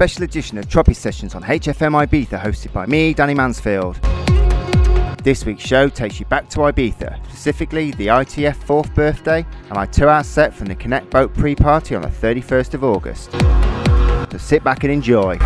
Special edition of Tropi Sessions on HFM Ibiza, hosted by me, Danny Mansfield. This week's show takes you back to Ibiza, specifically the ITF 4th birthday and my two hour set from the Connect Boat pre party on the 31st of August. So sit back and enjoy.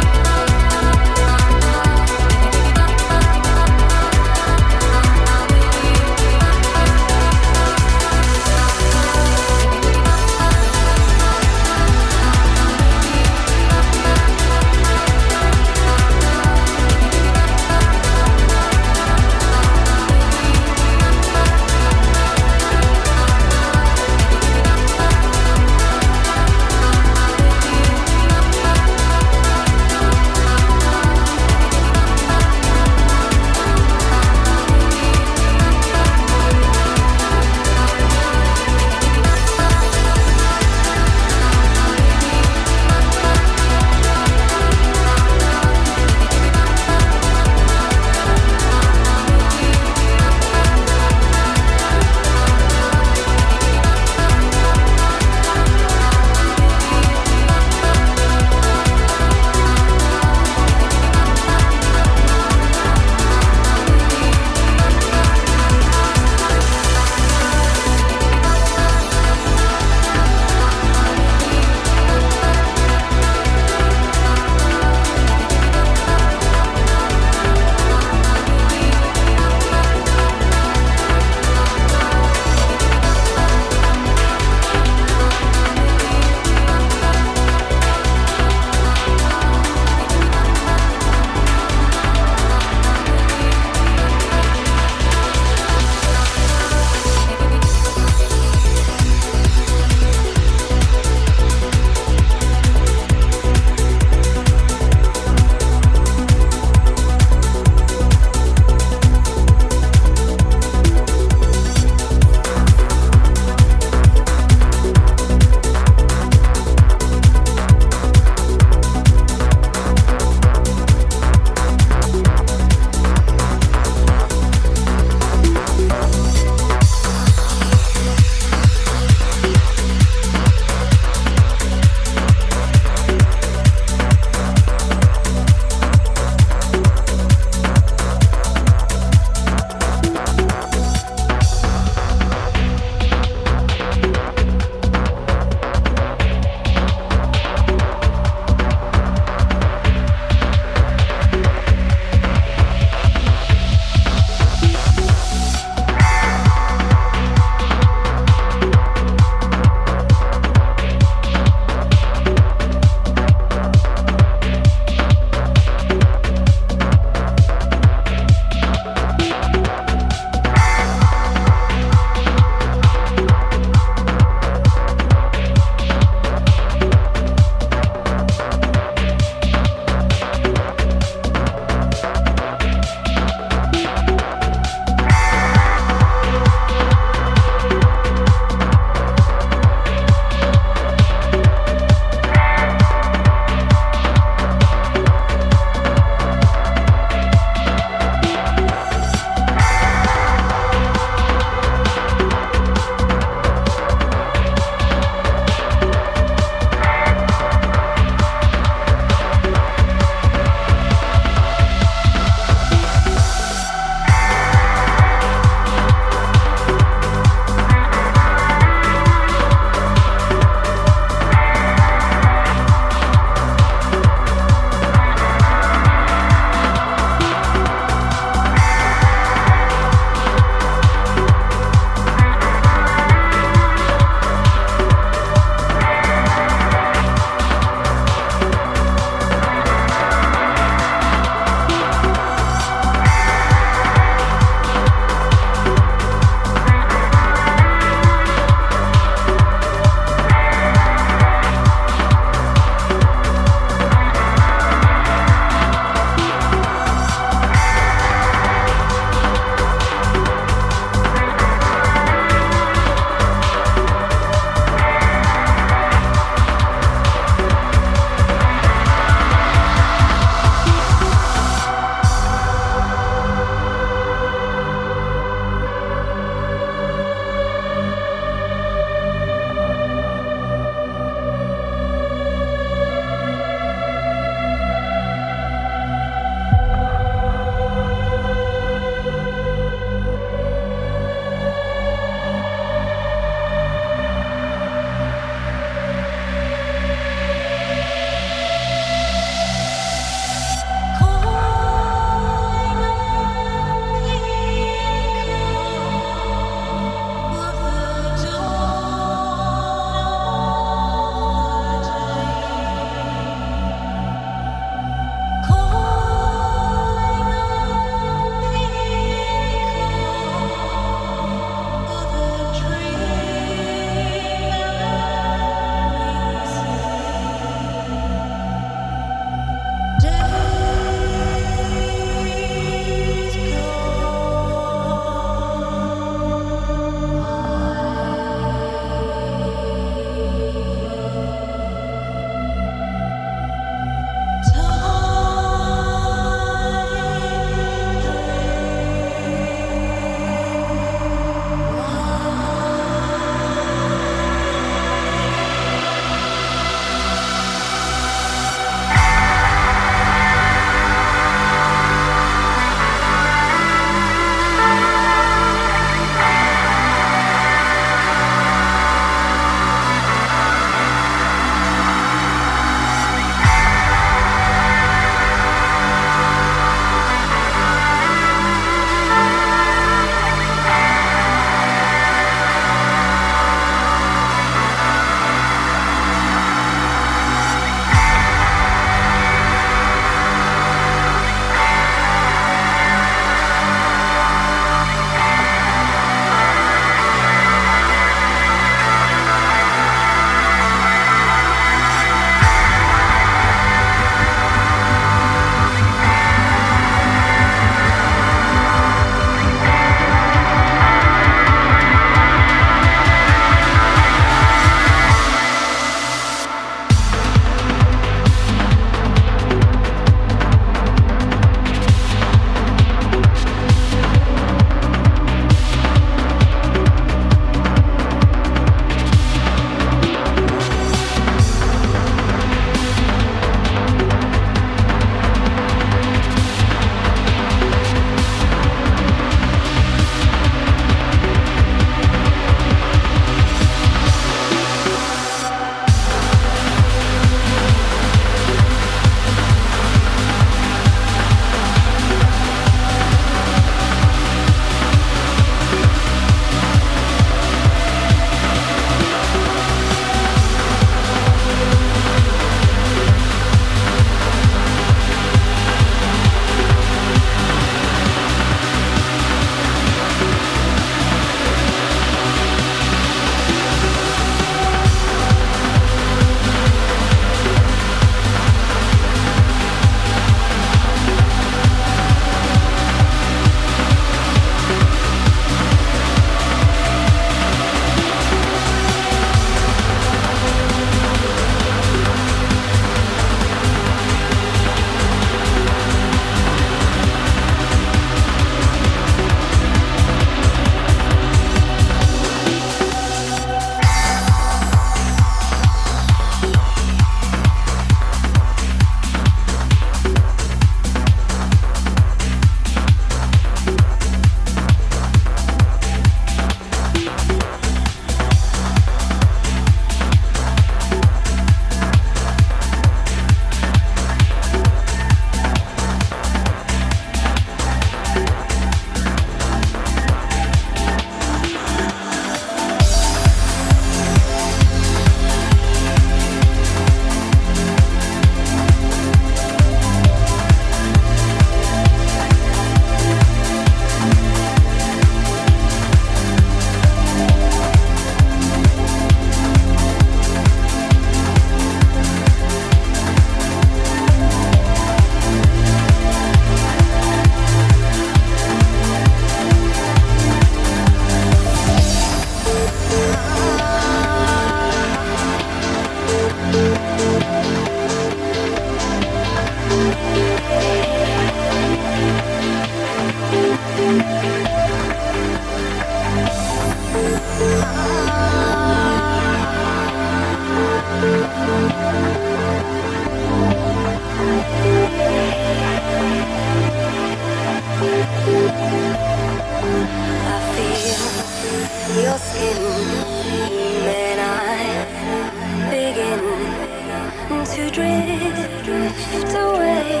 to drift, away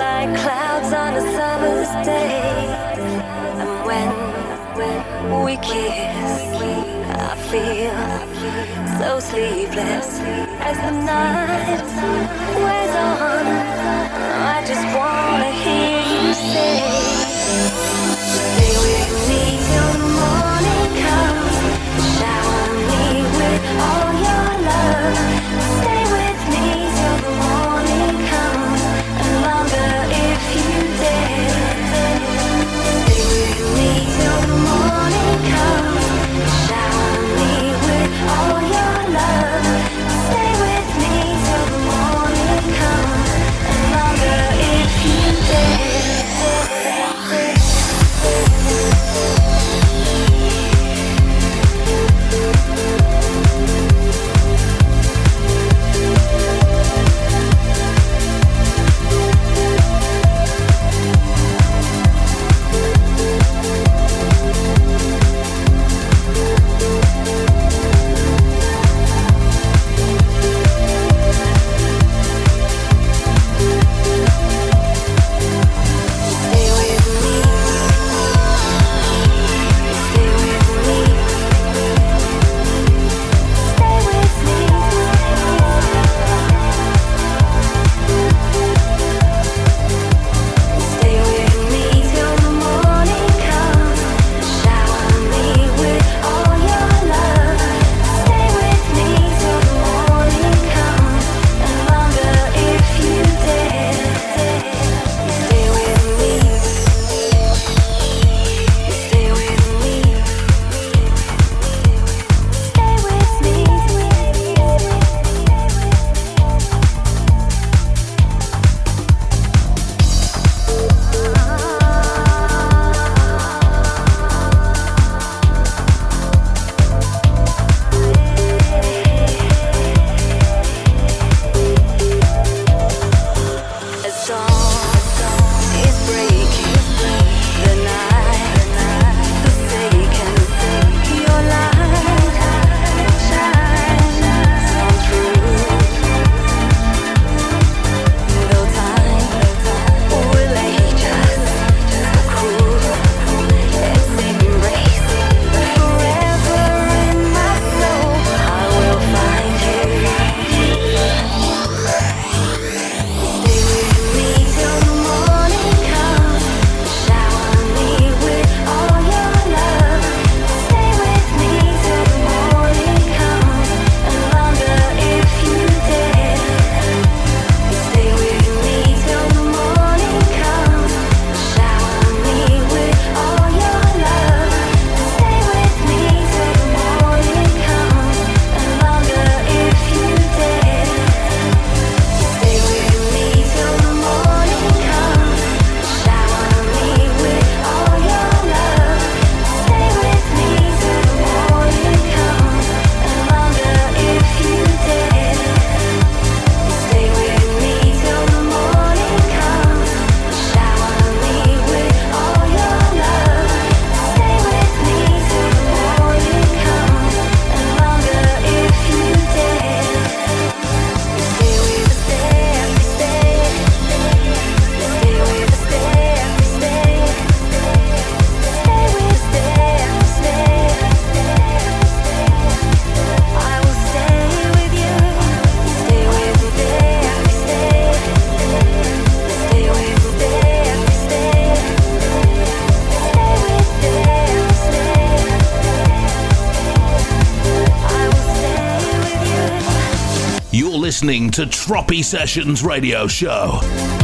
like clouds on a summer's day. And when, when we kiss, I feel so sleepless as the night wears on. I just wanna hear you say. to Tropi Sessions Radio Show.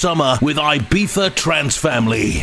Summer with Ibiza Trance Family.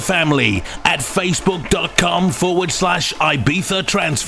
Family at facebook.com forward slash Ibiza Trance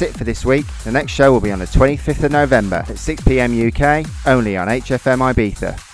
that's it for this week. The next show will be on the 25th of November at 6pm UK, only on HFM Ibiza.